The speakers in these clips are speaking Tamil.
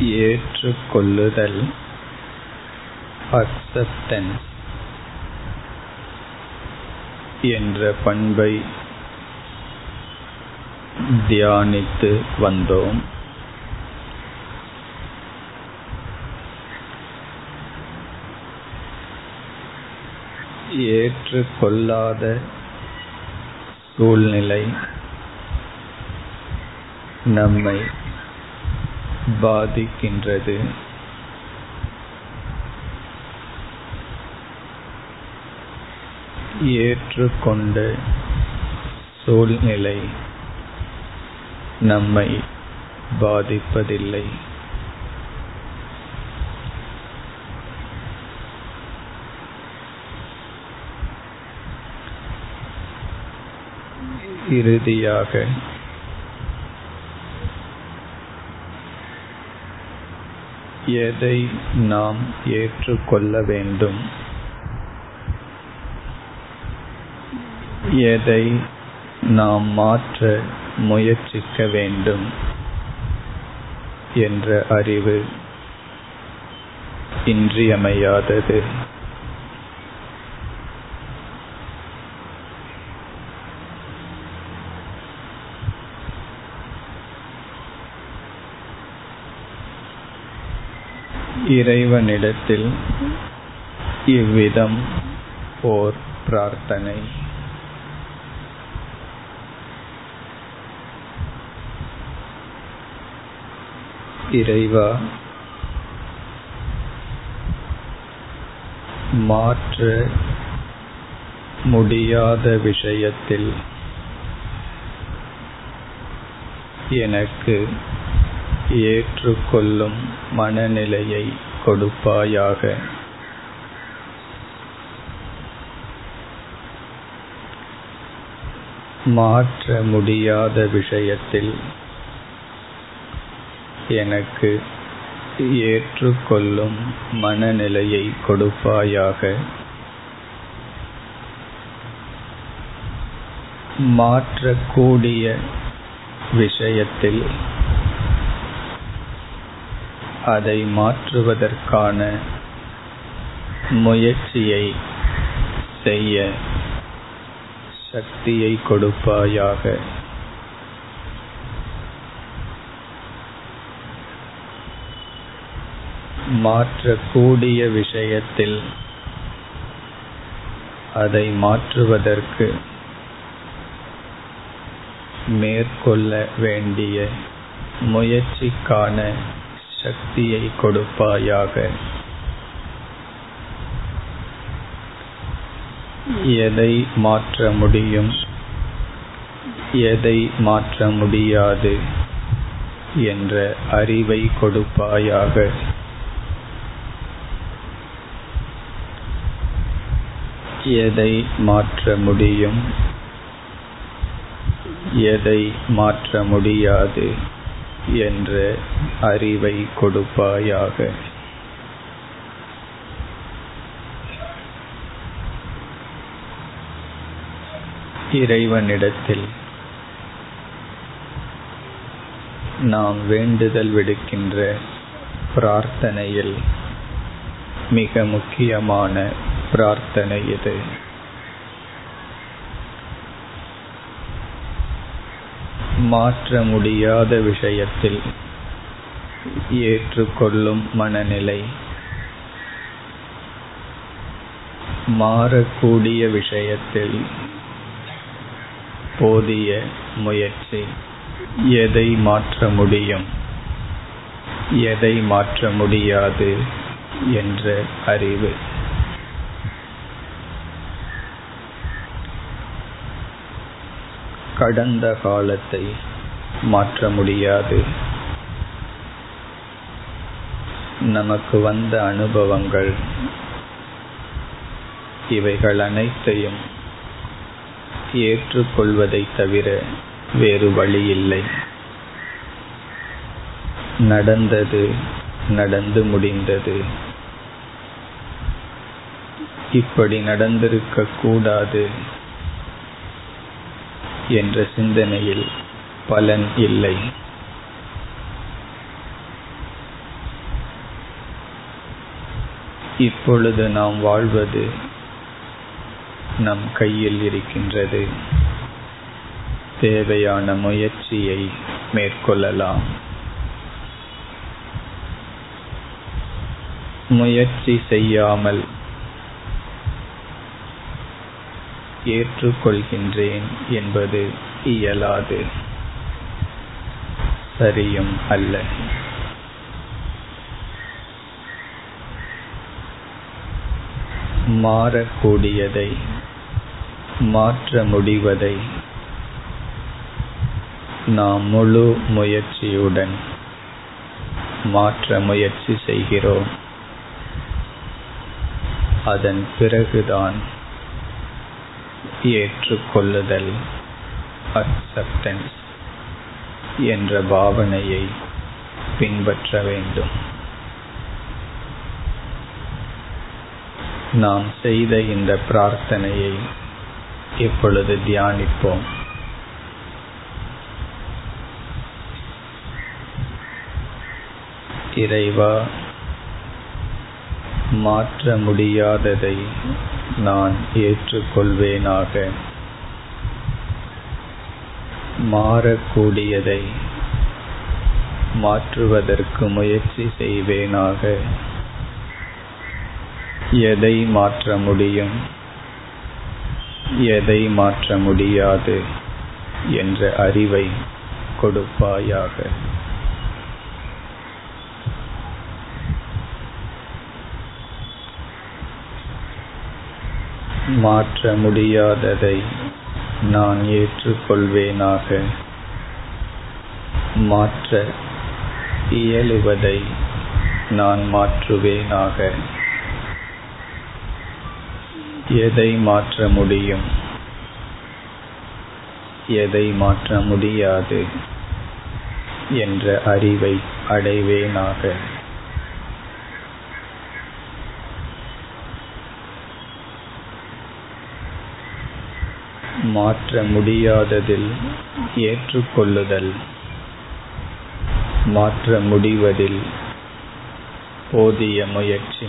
ஏற்றுக்கொள்ளுதல் அக்செப்டன்ஸ் என்ற பண்பை தியானித்து வந்தோம். ஏற்றுக்கொள்ளாத சூழ்நிலை நம்மை பாதிக்கின்றது. ஏற்றுக்கொண்ட சூழ்நிலை நம்மை பாதிப்பதில்லை. இறுதியாக எதை நாம் ஏற்றுக்கொள்ள வேண்டும்? எதை நாம் மாற்ற முயற்சிக்க வேண்டும்? என்ற அறிவு இன்றியமையாதது. இறைவனிடத்தில் இவ்விதம் ஓர் பிரார்த்தனை. இறைவா மாற்ற முடியாத விஷயத்தில் எனக்கு ஏற்றுக்கொள்ளும் மனநிலையை கொடுப்பாயாக. மாற்ற முடியாத விஷயத்தில் எனக்கு ஏற்றுக்கொள்ளும் மனநிலையை கொடுப்பாயாக. மாற்றக்கூடிய விஷயத்தில் அதை மாற்றுவதற்கான முயற்சியை செய்ய சக்தியை கொடுப்பாயாக. மாற்றக்கூடிய விஷயத்தில் அதை மாற்றுவதற்கு மேற்கொள்ள வேண்டிய முயற்சிக்கான சக்தியை கொடுப்பாயாக. எதை மாற்ற முடியும்? எதை மாற்ற முடியாது? என்ற அறிவை கொடுப்பாயாக. எதை மாற்ற முடியும்? எதை மாற்ற முடியாது? என்ற அறிவை கொடுப்பாயாக. இறைவனிடத்தில் நாம் வேண்டுதல் விடுக்கின்ற பிரார்த்தனையில் மிக முக்கியமான பிரார்த்தனை இது. மாற்ற முடியாத விஷயத்தில் ஏற்றுக்கொள்ளும் மனநிலை. மாறக்கூடிய விஷயத்தில் போதிய முயற்சி. எதை மாற்ற முடியும்? எதை மாற்ற முடியாது? என்ற அறிவு. கடந்த காலத்தை மாற்ற முடியாது. நமக்கு வந்த அனுபவங்கள் இவைகள் அனைத்தையும் ஏற்றுக்கொள்வதை தவிர வேறு வழி இல்லை. நடந்தது நடந்து முடிந்தது. இப்படி நடந்திருக்க கூடாது என்ற சிந்தனையில் பலன் இல்லை. இப்பொழுது நாம் வாழ்வது நம் கையில் இருக்கின்றது. தேவையான முயற்சியை மேற்கொள்ளலாம். முயற்சி செய்யாமல் ஏற்றுக்கொள்கின்றேன் என்பது இயலாது. சரியும் அல்ல. மாறக்கூடியதை மாற்ற முடிவதை நாம் முழு முயற்சியுடன் மாற்ற முயற்சி செய்கிறோம். அதன் பிறகுதான் ஏற்றுக்கொள்ளுதல் அக்செப்டன்ஸ் என்ற பாவனையை பின்பற்ற வேண்டும். நாம் செய்த இந்த பிரார்த்தனையை இப்பொழுது தியானிப்போம். இறைவா மாற்ற முடியாததை நான் ஏற்றுக்கொள்வேனாக. மாறக்கூடியதை மாற்றுவதற்கு முயற்சி செய்வேனாக. எதை மாற்ற முடியும்? எதை மாற்ற முடியாது? என்ற அறிவை கொடுப்பாயாக. மாற்ற முடியாததை நான் ஏற்றுக்கொள்வேனாக. மாற்ற இயலுவதை நான் மாற்றுவேனாக. எதை மாற்ற முடியும்? எதை மாற்ற முடியாது? என்ற அறிவை அடைவேனாக. மாற்ற முடியாததில் ஏற்றுக்கொள்ளுதல். மாற்ற முடிவதில் போதிய முயற்சி.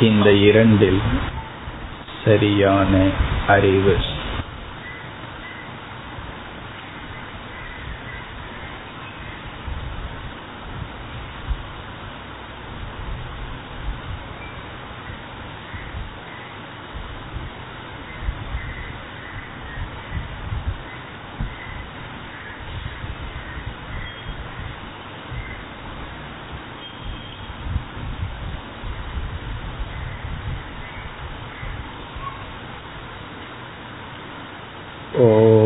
இந்த இரண்டில் சரியான அறிவு ओ